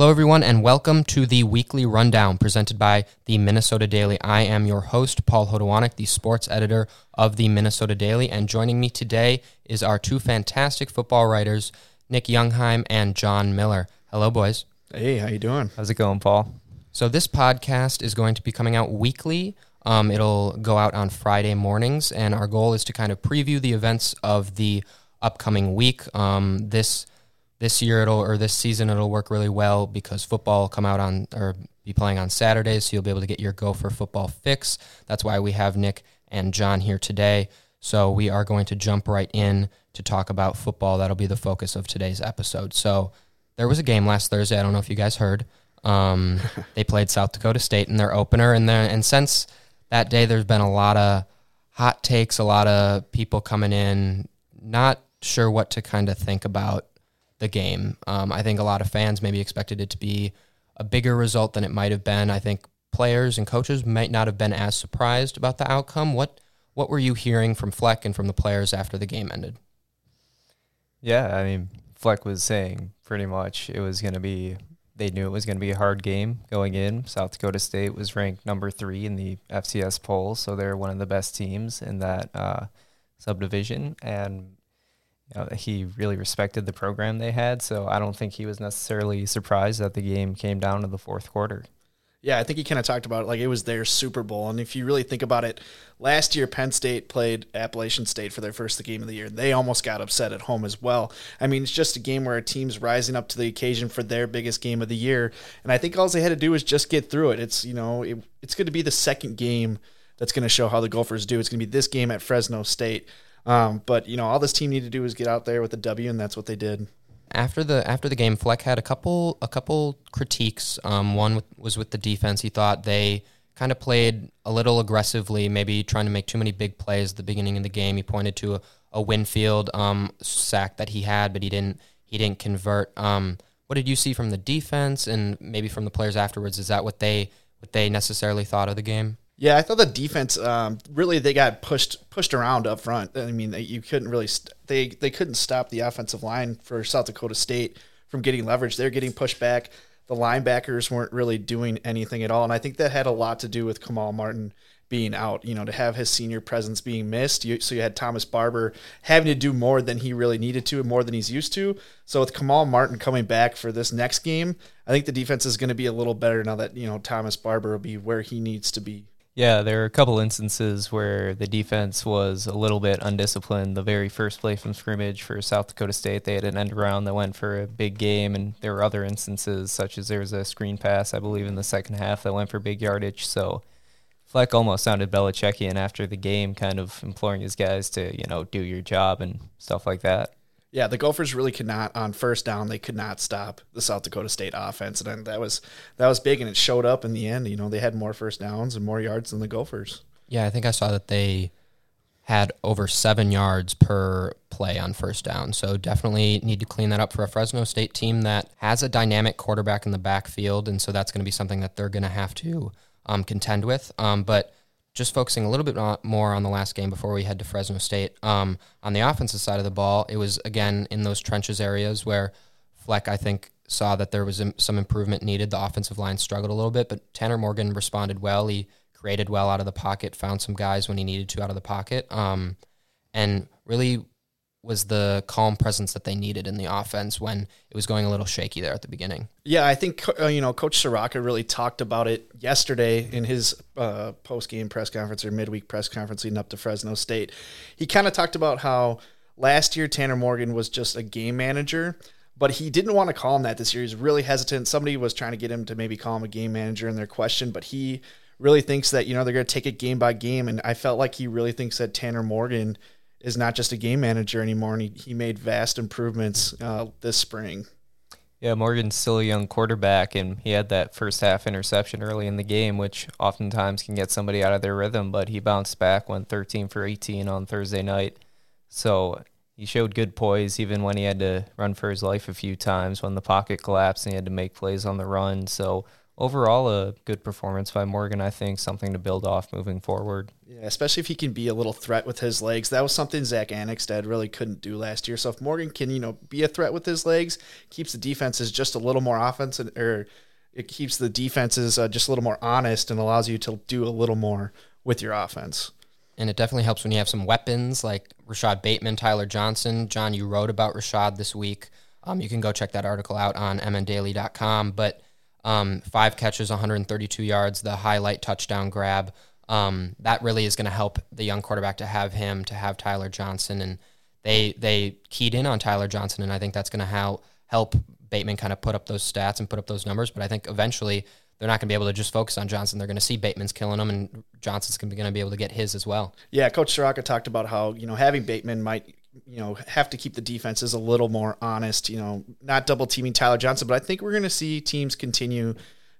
Hello, everyone, and welcome to the weekly rundown presented by the Minnesota Daily. I am your host, Paul Hodowanik, the sports editor of the Minnesota Daily, and joining me today is our two fantastic football writers, Nick Jungheim and John Miller. Hello, boys. Hey, how you doing? How's it going, Paul? So this podcast is going to be coming out weekly. Um, it'll go out on Friday mornings, and our goal is to kind of preview the events of the upcoming week. Um, this this year it'll or this season it'll work really well because football will come out on or be playing on Saturdays, so you'll be able to get your Gopher football fix. That's why we have Nick and John here today. So we are going to jump right in to talk about football. That'll be the focus of today's episode. So there was a game last Thursday. I don't know if you guys heard. Um, they played South Dakota State in their opener, and there and since that day, there's been a lot of hot takes, a lot of people coming in, not sure what to kind of think about the game. Um, I think a lot of fans maybe expected it to be a bigger result than it might have been. I think players and coaches might not have been as surprised about the outcome. What what were you hearing from Fleck and from the players after the game ended? Yeah, I mean, Fleck was saying pretty much it was going to be. They knew it was going to be a hard game going in. South Dakota State was ranked number three in the FCS poll, so they're one of the best teams in that uh, subdivision. And you know, he really respected the program they had. So I don't think he was necessarily surprised that the game came down to the fourth quarter. Yeah, I think he kind of talked about it like it was their Super Bowl. And if you really think about it, last year Penn State played Appalachian State for their first game of the year. They almost got upset at home as well. I mean, it's just a game where a team's rising up to the occasion for their biggest game of the year. And I think all they had to do was just get through it. It's, you know, it, it's going to be the second game that's going to show how the Gophers do. It's going to be this game at Fresno State. Um, but you know, all this team needed to do was get out there with a W, and that's what they did. After the after the game, Fleck had a couple a couple critiques. Um, one with, was with the defense. He thought they kind of played a little aggressively, maybe trying to make too many big plays at the beginning of the game. He pointed to a, a Winfield um, sack that he had, but he didn't he didn't convert. Um, what did you see from the defense and maybe from the players afterwards? Is that what they what they necessarily thought of the game? Yeah, I thought the defense um, really they got pushed pushed around up front. I mean, you couldn't really st- they they couldn't stop the offensive line for South Dakota State from getting leverage. They're getting pushed back. The linebackers weren't really doing anything at all, and I think that had a lot to do with Kamal Martin being out. You know, to have his senior presence being missed. You, so you had Thomas Barber having to do more than he really needed to, and more than he's used to. So with Kamal Martin coming back for this next game, I think the defense is going to be a little better now that you know Thomas Barber will be where he needs to be. Yeah, there are a couple instances where the defense was a little bit undisciplined. The very first play from scrimmage for South Dakota State, they had an end around that went for a big game, and there were other instances, such as there was a screen pass, I believe, in the second half that went for big yardage. So Fleck almost sounded Belichickian after the game, kind of imploring his guys to, you know, do your job and stuff like that. Yeah, the Gophers really could not on first down. They could not stop the South Dakota State offense, and that was that was big, and it showed up in the end. You know, they had more first downs and more yards than the Gophers. Yeah, I think I saw that they had over seven yards per play on first down. So definitely need to clean that up for a Fresno State team that has a dynamic quarterback in the backfield, and so that's going to be something that they're going to have to um, contend with. Um, but just focusing a little bit more on the last game before we head to Fresno State. Um, on the offensive side of the ball, it was again in those trenches areas where Fleck, I think, saw that there was some improvement needed. The offensive line struggled a little bit, but Tanner Morgan responded well. He created well out of the pocket, found some guys when he needed to out of the pocket, um, and really was the calm presence that they needed in the offense when it was going a little shaky there at the beginning. Yeah, I think uh, you know Coach Ciarrocca really talked about it yesterday in his uh, post game press conference or midweek press conference leading up to Fresno State. He kind of talked about how last year Tanner Morgan was just a game manager. But he didn't want to call him that this year. He's really hesitant. Somebody was trying to get him to maybe call him a game manager in their question, but he really thinks that, you know, they're going to take it game by game. And I felt like he really thinks that Tanner Morgan is not just a game manager anymore, and he, he made vast improvements uh, this spring. Yeah, Morgan's still a young quarterback, and he had that first half interception early in the game, which oftentimes can get somebody out of their rhythm. But he bounced back, went 13 for 18 on Thursday night. So he showed good poise even when he had to run for his life a few times when the pocket collapsed and he had to make plays on the run. So overall, a good performance by Morgan. I think something to build off moving forward. Yeah, especially if he can be a little threat with his legs. That was something Zach Annexstad really couldn't do last year. So if Morgan can, you know, be a threat with his legs, keeps the defenses just a little more offensive, or it keeps the defenses uh, just a little more honest and allows you to do a little more with your offense. And it definitely helps when you have some weapons like Rashad Bateman, Tyler Johnson. John, you wrote about Rashad this week. Um, you can go check that article out on mndaily.com. But um, five catches, 132 yards, the highlight touchdown grab. Um, that really is going to help the young quarterback to have him, to have Tyler Johnson. And they they keyed in on Tyler Johnson, and I think that's going to help help Bateman kind of put up those stats and put up those numbers. But I think eventually they're not going to be able to just focus on Johnson. They're going to see Bateman's killing them, and Johnson's going to be able to get his as well. Yeah, Coach Ciarrocca talked about how you know having Bateman might you know have to keep the defenses a little more honest. You know, not double teaming Tyler Johnson, but I think we're going to see teams continue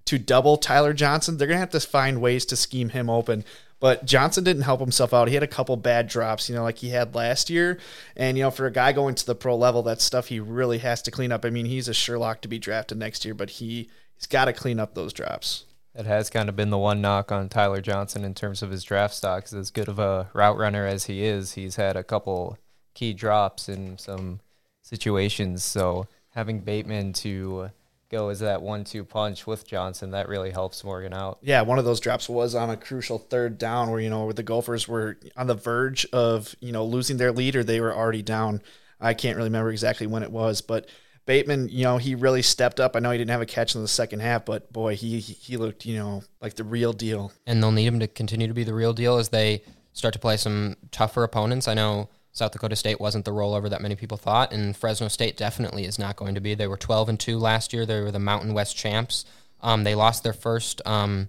to double Tyler Johnson. They're going to have to find ways to scheme him open. But Johnson didn't help himself out. He had a couple bad drops, you know, like he had last year. And, you know, for a guy going to the pro level, that's stuff he really has to clean up. I mean, he's a Sherlock to be drafted next year, but he he's got to clean up those drops. That has kind of been the one knock on Tyler Johnson in terms of his draft stocks. As good of a route runner as he is, he's had a couple key drops in some situations. So having Bateman to go as that one-two punch with Johnson, that really helps Morgan out. Yeah, one of those drops was on a crucial third down where you know where the Gophers were on the verge of you know losing their lead or they were already down. I can't really remember exactly when it was, but Bateman, you know, he really stepped up. I know he didn't have a catch in the second half, but boy, he he looked, you know, like the real deal. And they'll need him to continue to be the real deal as they start to play some tougher opponents. I know South Dakota State wasn't the rollover that many people thought, and Fresno State definitely is not going to be. They were 12 and two last year. They were the Mountain West champs. Um, they lost their first um,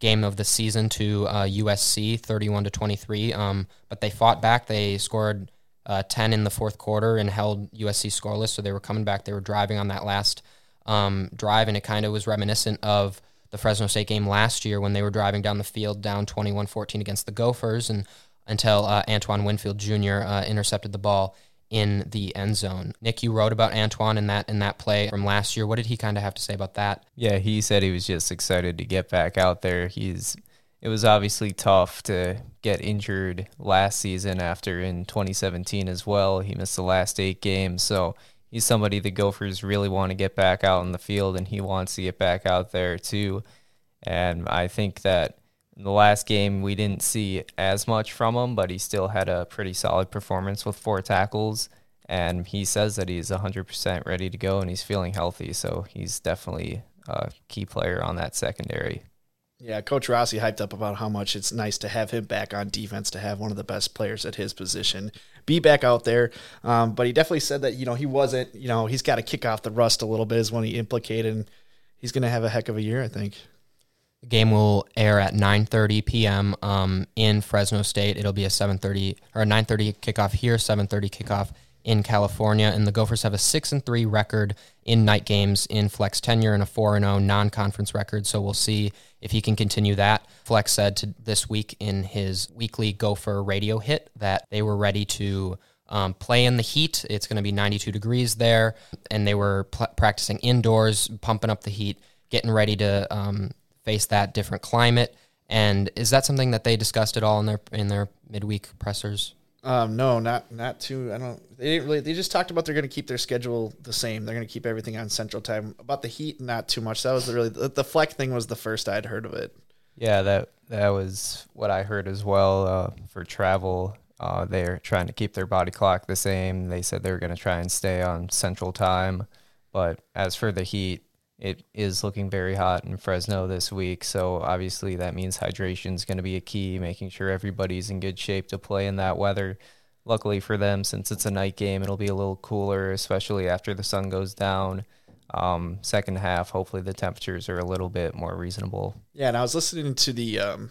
game of the season to uh, USC, 31 to 23. Um, but they fought back. They scored uh, 10 in the fourth quarter and held USC scoreless. So they were coming back. They were driving on that last um, drive, and it kind of was reminiscent of the Fresno State game last year when they were driving down the field down 21 14 against the Gophers and until uh, Antoine Winfield Jr. Uh, intercepted the ball in the end zone. Nick, you wrote about Antoine in that in that play from last year. What did he kind of have to say about that? Yeah, he said he was just excited to get back out there. He's it was obviously tough to get injured last season after in 2017 as well. He missed the last eight games, so he's somebody the Gophers really want to get back out in the field, and he wants to get back out there too. And I think that in the last game we didn't see as much from him, but he still had a pretty solid performance with four tackles. And he says that he's 100% ready to go and he's feeling healthy, so he's definitely a key player on that secondary. Yeah, Coach Rossi hyped up about how much it's nice to have him back on defense, to have one of the best players at his position be back out there. Um, but he definitely said that, you know, he wasn't, you know, he's got to kick off the rust a little bit, is when he implicated. And he's going to have a heck of a year, I think. The game will air at 9:30 p.m. Um, in Fresno State. It'll be a 7:30 or a 9:30 kickoff here, 7:30 kickoff in California, and the Gophers have a six and three record in night games in Fleck's tenure and a four and zero non-conference record. So we'll see if he can continue that. Flex said to this week in his weekly Gopher radio hit that they were ready to um, play in the heat. It's going to be 92 degrees there, and they were pl- practicing indoors, pumping up the heat, getting ready to um, face that different climate. And is that something that they discussed at all in their in their midweek pressers? Um, no, not not too. I don't. They didn't really. They just talked about they're going to keep their schedule the same. They're going to keep everything on Central Time. About the heat, not too much. That was the really the, the Fleck thing was the first I'd heard of it. Yeah, that that was what I heard as well. Uh, for travel, uh, they're trying to keep their body clock the same. They said they were going to try and stay on Central Time, but as for the heat, it is looking very hot in Fresno this week. So obviously that means hydration is going to be a key, making sure everybody's in good shape to play in that weather. Luckily for them, since it's a night game, it'll be a little cooler, especially after the sun goes down. Um, second half, hopefully the temperatures are a little bit more reasonable. Yeah, and I was listening to the, um,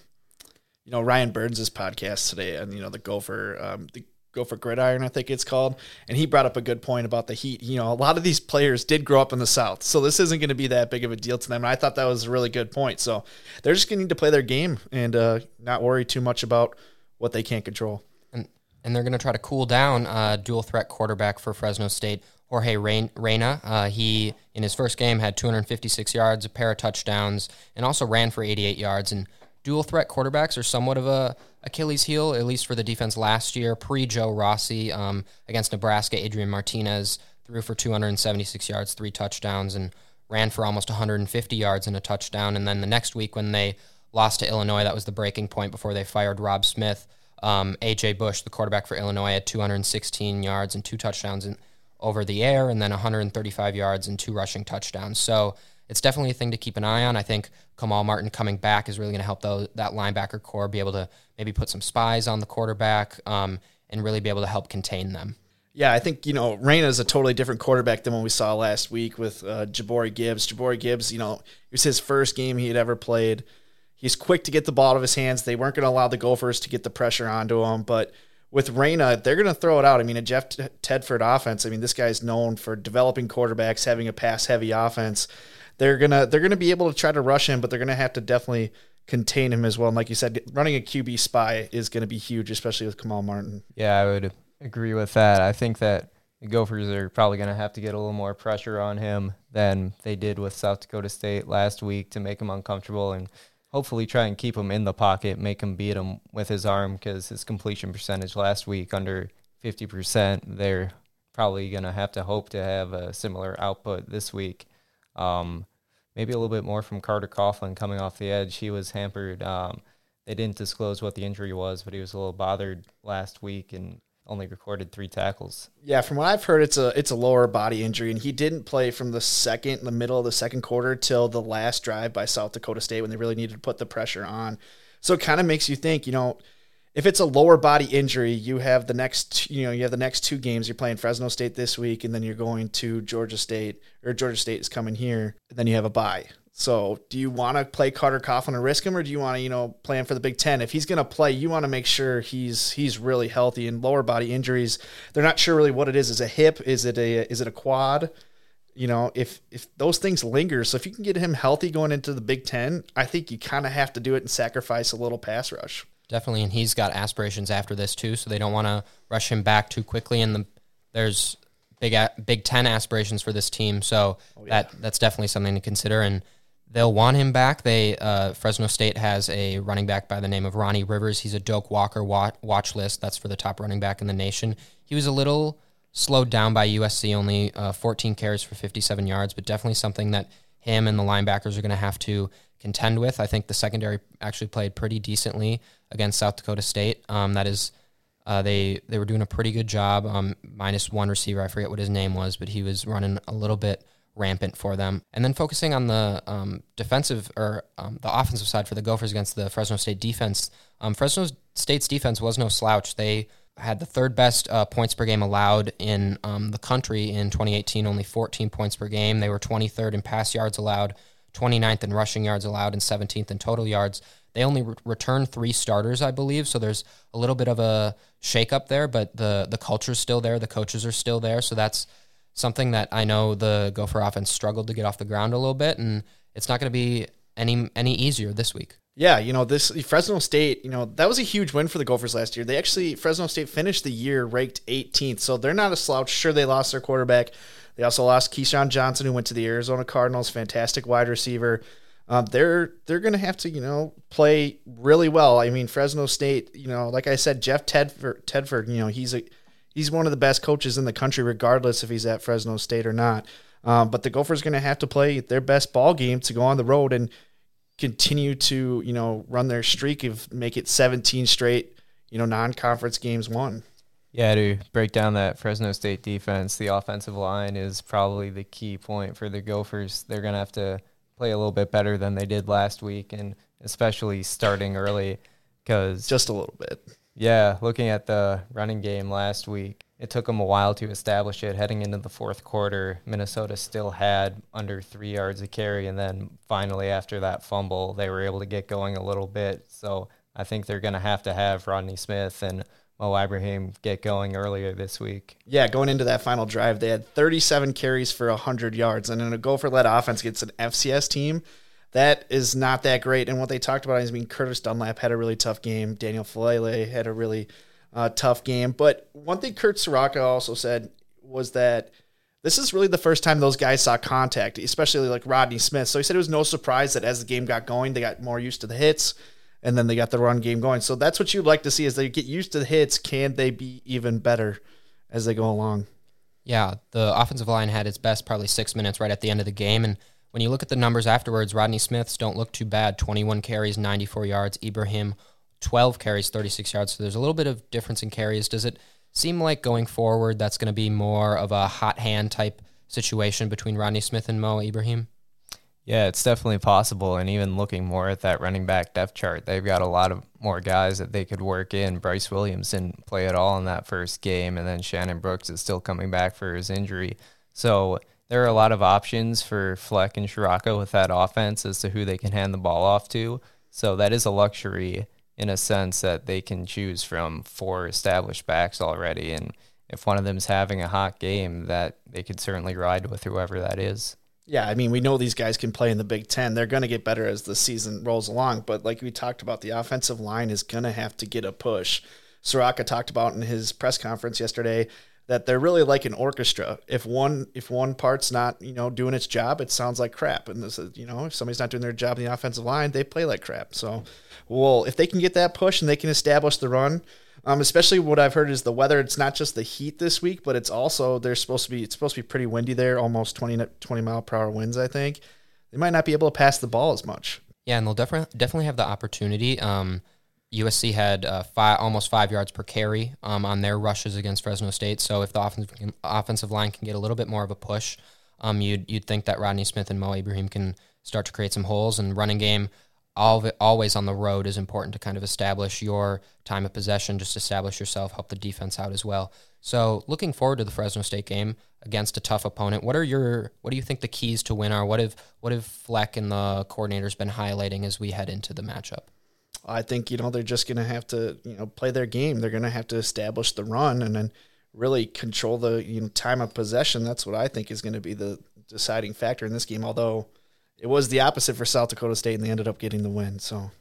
you know, Ryan Burns' podcast today, and you know the Gopher, um, the Gopher Gridiron, I think it's called, and he brought up a good point about the heat. You know, a lot of these players did grow up in the South, so this isn't going to be that big of a deal to them. And I thought that was a really good point. So they're just going to need to play their game and uh, not worry too much about what they can't control. And and they're going to try to cool down uh, dual threat quarterback for Fresno State, Jorge Reyna. Uh, he, in his first game, had 256 yards, a pair of touchdowns, and also ran for 88 yards. And dual threat quarterbacks are somewhat of a Achilles heel, at least for the defense last year. Pre Joe Rossi um, against Nebraska, Adrian Martinez threw for 276 yards, three touchdowns, and ran for almost 150 yards and a touchdown. And then the next week, when they lost to Illinois, that was the breaking point before they fired Rob Smith. Um, AJ Bush, the quarterback for Illinois, had 216 yards and two touchdowns in, over the air, and then 135 yards and two rushing touchdowns. So it's definitely a thing to keep an eye on. I think Kamal Martin coming back is really going to help those, that linebacker core be able to maybe put some spies on the quarterback um, and really be able to help contain them. Yeah, I think you know Reyna is a totally different quarterback than what we saw last week with uh, J'Bore Gibbs. J'Bore Gibbs, you know, it was his first game he had ever played. He's quick to get the ball out of his hands. They weren't going to allow the Gophers to get the pressure onto him, but with Reyna, they're going to throw it out. I mean, a Jeff Tedford offense. I mean, this guy's known for developing quarterbacks, having a pass-heavy offense. They're gonna they're gonna be able to try to rush him, but they're gonna have to definitely contain him as well. And like you said, running a QB spy is to be huge, especially with Kamal Martin. Yeah, I would agree with that. I think that the Gophers are probably going to have to get a little more pressure on him than they did with South Dakota State last week to make him uncomfortable and hopefully try and keep him in the pocket, make him beat him with his arm because his completion percentage last week under 50%. They're probably going to have to hope to have a similar output this week. Um, maybe a little bit more from Carter Coughlin coming off the edge. He was hampered. Um, they didn't disclose what the injury was, but he was a little bothered last week and only recorded three tackles. Yeah, from what I've heard, it's a it's a lower body injury, and he didn't play from the second, the middle of the second quarter till the last drive by South Dakota State when they really needed to put the pressure on. So it kind of makes you think, you know, if it's a lower body injury, you have the next, you know, you have the next two games. You're playing Fresno State this week, and then you're going to Georgia State, or Georgia State is coming here, and then you have a bye. So, do you want to play Carter Coughlin and risk him, or do you want to, you know, play him for the Big Ten? If he's going to play, you want to make sure he's he's really healthy. And lower body injuries, they're not sure really what it is. Is it a hip? Is it a is it a quad? You know, if if those things linger, so if you can get him healthy going into the Big Ten, I think you kind of have to do it and sacrifice a little pass rush. Definitely, and he's got aspirations after this too, so they don't want to rush him back too quickly. And the, there's big Big Ten aspirations for this team, so oh, yeah. that that's definitely something to consider. And They'll want him back. They uh, Fresno State has a running back by the name of Ronnie Rivers. He's a Doak Walker watch, watch list. That's for the top running back in the nation. He was a little slowed down by USC, only uh, 14 carries for 57 yards, but definitely something that him and the linebackers are going to have to contend with. I think the secondary actually played pretty decently against South Dakota State. Um, that is, uh, they they were doing a pretty good job. Um, minus one receiver, I forget what his name was, but he was running a little bit rampant for them. And then focusing on the um, defensive or um, the offensive side for the Gophers against the Fresno State defense, um, Fresno State's defense was no slouch. They had the third best uh, points per game allowed in um, the country in 2018, only 14 points per game. They were 23rd in pass yards allowed, 29th in rushing yards allowed, and 17th in total yards. They only re- returned three starters, I believe. So there's a little bit of a shakeup there, but the the culture's still there. The coaches are still there. So that's something that I know the Gopher offense struggled to get off the ground a little bit, and it's not going to be any any easier this week. Yeah, you know this Fresno State. You know that was a huge win for the Gophers last year. They actually Fresno State finished the year ranked 18th, so they're not a slouch. Sure, they lost their quarterback. They also lost KeeSean Johnson, who went to the Arizona Cardinals, fantastic wide receiver. Um, they're they're going to have to you know play really well. I mean, Fresno State. You know, like I said, Jeff Tedford, Tedford you know, he's a he's one of the best coaches in the country, regardless if he's at Fresno State or not. Um, but the Gophers are going to have to play their best ball game to go on the road and continue to you know run their streak of make it 17 straight you know non-conference games won. Yeah, to break down that Fresno State defense, the offensive line is probably the key point for the Gophers. They're going to have to play a little bit better than they did last week, and especially starting early because just a little bit. Yeah, looking at the running game last week, it took them a while to establish it. Heading into the fourth quarter, Minnesota still had under three yards of carry, and then finally, after that fumble, they were able to get going a little bit. So I think they're going to have to have Rodney Smith and Mo Ibrahim get going earlier this week. Yeah, going into that final drive, they had 37 carries for 100 yards, and in a Gopher led offense against an FCS team that is not that great. And what they talked about is, I mean, Curtis Dunlap had a really tough game. Daniel Falele had a really uh, tough game. But one thing Kirk Ciarrocca also said was that this is really the first time those guys saw contact, especially like Rodney Smith. So he said it was no surprise that as the game got going, they got more used to the hits and then they got the run game going. So that's what you'd like to see as they get used to the hits. Can they be even better as they go along? Yeah, the offensive line had its best probably six minutes right at the end of the game. And when you look at the numbers afterwards, Rodney Smith's don't look too bad 21 carries, 94 yards. Ibrahim, 12 carries, 36 yards. So there's a little bit of difference in carries. Does it seem like going forward that's going to be more of a hot hand type situation between Rodney Smith and Mo Ibrahim? Yeah, it's definitely possible. And even looking more at that running back depth chart, they've got a lot of more guys that they could work in. Bryce Williams didn't play at all in that first game, and then Shannon Brooks is still coming back for his injury. So there are a lot of options for Fleck and Ciarrocca with that offense as to who they can hand the ball off to. So that is a luxury in a sense that they can choose from four established backs already. And if one of them's having a hot game, that they could certainly ride with whoever that is. Yeah, I mean, we know these guys can play in the Big Ten. They're going to get better as the season rolls along. But like we talked about, the offensive line is going to have to get a push. Ciarrocca talked about in his press conference yesterday that they're really like an orchestra. If one if one part's not you know doing its job, it sounds like crap. And this is you know if somebody's not doing their job in the offensive line, they play like crap. So, well, if they can get that push and they can establish the run, um, especially what I've heard is the weather. It's not just the heat this week, but it's also there's supposed to be it's supposed to be pretty windy there, almost 20, 20 mile per hour winds. I think they might not be able to pass the ball as much. Yeah, and they'll definitely definitely have the opportunity. Um, USC had uh, five, almost five yards per carry um, on their rushes against Fresno State. So if the offensive offensive line can get a little bit more of a push, um, you'd you'd think that Rodney Smith and Mo Ibrahim can start to create some holes. And running game, all it, always on the road is important to kind of establish your time of possession, just establish yourself, help the defense out as well. So looking forward to the Fresno State game against a tough opponent. What are your what do you think the keys to win are? What have what have Fleck and the coordinators been highlighting as we head into the matchup? I think you know they're just going to have to you know play their game. They're going to have to establish the run and then really control the you know time of possession. That's what I think is going to be the deciding factor in this game. Although it was the opposite for South Dakota State, and they ended up getting the win. So,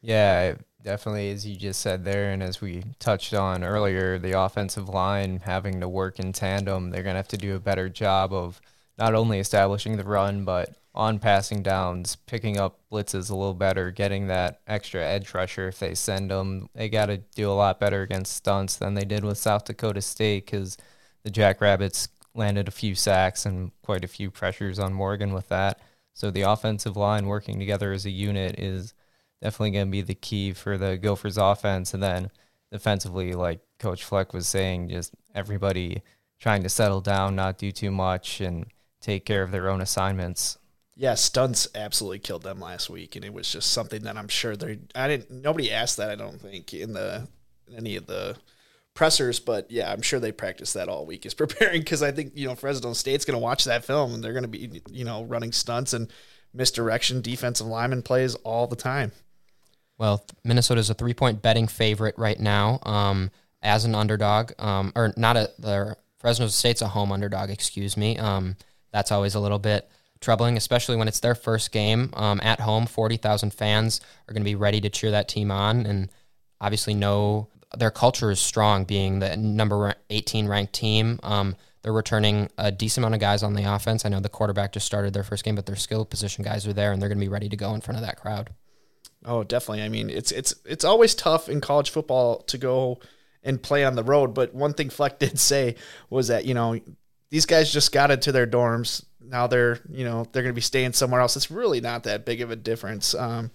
yeah, definitely, as you just said there, and as we touched on earlier, the offensive line having to work in tandem. They're going to have to do a better job of not only establishing the run, but on passing downs, picking up blitzes a little better, getting that extra edge rusher if they send them. They got to do a lot better against stunts than they did with South Dakota State because the Jackrabbits landed a few sacks and quite a few pressures on Morgan with that. So the offensive line working together as a unit is definitely going to be the key for the Gophers offense. And then defensively, like Coach Fleck was saying, just everybody trying to settle down, not do too much, and take care of their own assignments yeah, stunts absolutely killed them last week, and it was just something that I'm sure they. I didn't. Nobody asked that. I don't think in the in any of the pressers, but yeah, I'm sure they practiced that all week is preparing because I think you know Fresno State's going to watch that film and they're going to be you know running stunts and misdirection defensive lineman plays all the time. Well, Minnesota is a three point betting favorite right now um, as an underdog, um, or not a the Fresno State's a home underdog. Excuse me. Um, that's always a little bit troubling, especially when it's their first game um, at home. Forty thousand fans are going to be ready to cheer that team on, and obviously know their culture is strong, being the number eighteen ranked team. Um, they're returning a decent amount of guys on the offense. I know the quarterback just started their first game, but their skill position guys are there, and they're going to be ready to go in front of that crowd. Oh, definitely. I mean, it's it's it's always tough in college football to go and play on the road. But one thing Fleck did say was that you know these guys just got into their dorms. Now they're, you know, they're going to be staying somewhere else. It's really not that big of a difference. Um,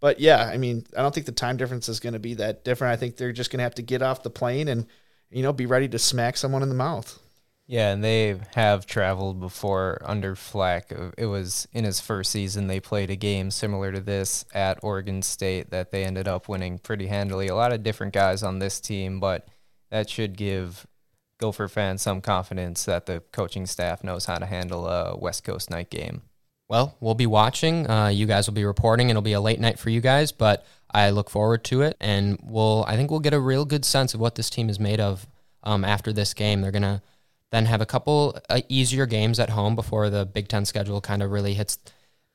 but yeah, I mean, I don't think the time difference is going to be that different. I think they're just going to have to get off the plane and, you know, be ready to smack someone in the mouth. Yeah, and they have traveled before under Fleck. It was in his first season they played a game similar to this at Oregon State that they ended up winning pretty handily. A lot of different guys on this team, but that should give Gopher fans some confidence that the coaching staff knows how to handle a West Coast night game. Well, we'll be watching. Uh, you guys will be reporting. It'll be a late night for you guys, but I look forward to it, and we'll. I think we'll get a real good sense of what this team is made of um, after this game. They're gonna then have a couple uh, easier games at home before the Big Ten schedule kind of really hits.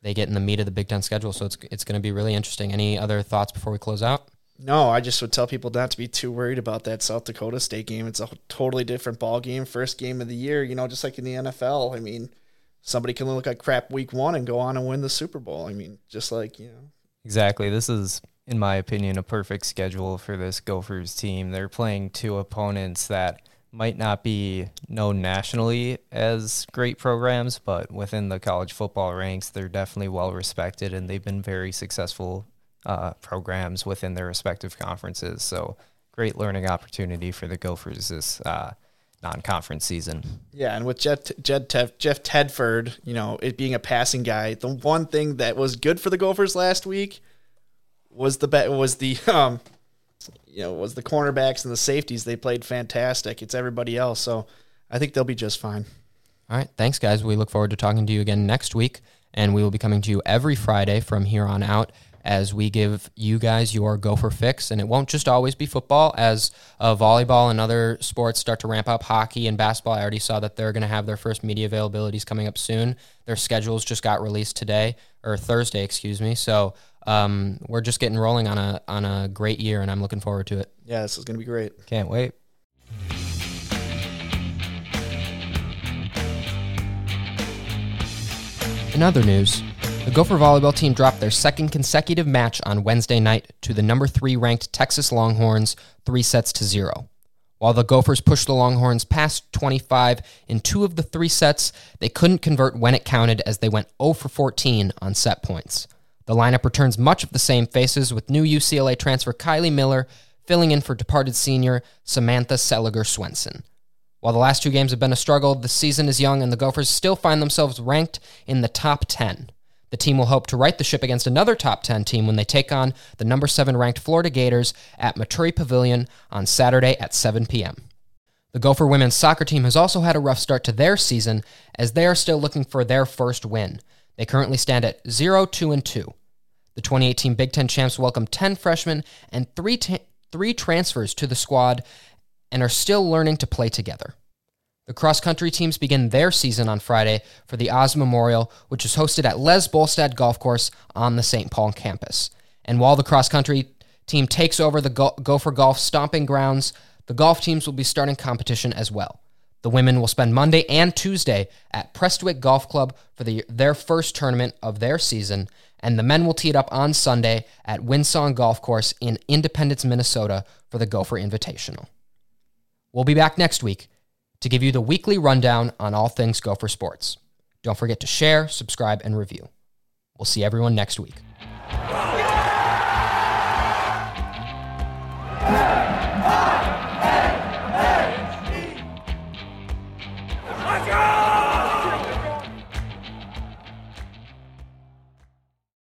They get in the meat of the Big Ten schedule, so it's it's going to be really interesting. Any other thoughts before we close out? No, I just would tell people not to be too worried about that South Dakota State game. It's a totally different ball game, first game of the year. You know, just like in the NFL. I mean, somebody can look like crap week one and go on and win the Super Bowl. I mean, just like you know. Exactly. This is, in my opinion, a perfect schedule for this Gophers team. They're playing two opponents that might not be known nationally as great programs, but within the college football ranks, they're definitely well respected and they've been very successful uh, programs within their respective conferences. So, great learning opportunity for the Gophers this uh, non-conference season. Yeah, and with Jeff, Jeff, Jeff Tedford, you know, it being a passing guy, the one thing that was good for the Gophers last week was the bet was the um, you know, was the cornerbacks and the safeties. They played fantastic. It's everybody else, so I think they'll be just fine. All right, thanks, guys. We look forward to talking to you again next week, and we will be coming to you every Friday from here on out as we give you guys your gopher fix. And it won't just always be football, as uh, volleyball and other sports start to ramp up. Hockey and basketball, I already saw that they're going to have their first media availabilities coming up soon. Their schedules just got released today, or Thursday, excuse me. So um, we're just getting rolling on a, on a great year, and I'm looking forward to it. Yeah, this is going to be great. Can't wait. In other news, the Gopher volleyball team dropped their second consecutive match on Wednesday night to the number three ranked Texas Longhorns, three sets to zero. While the Gophers pushed the Longhorns past 25 in two of the three sets, they couldn't convert when it counted as they went 0 for 14 on set points. The lineup returns much of the same faces, with new UCLA transfer Kylie Miller filling in for departed senior Samantha Seliger Swenson. While the last two games have been a struggle, the season is young and the Gophers still find themselves ranked in the top 10. The team will hope to right the ship against another top 10 team when they take on the number 7 ranked Florida Gators at Maturi Pavilion on Saturday at 7 p.m. The Gopher women's soccer team has also had a rough start to their season as they are still looking for their first win. They currently stand at 0 2 and 2. The 2018 Big Ten champs welcomed 10 freshmen and three, t- three transfers to the squad and are still learning to play together. The cross country teams begin their season on Friday for the Oz Memorial, which is hosted at Les Bolstad Golf Course on the St. Paul campus. And while the cross country team takes over the Go- Gopher Golf stomping grounds, the golf teams will be starting competition as well. The women will spend Monday and Tuesday at Prestwick Golf Club for the, their first tournament of their season, and the men will tee it up on Sunday at Windsong Golf Course in Independence, Minnesota for the Gopher Invitational. We'll be back next week to give you the weekly rundown on all things Gopher Sports. Don't forget to share, subscribe, and review. We'll see everyone next week.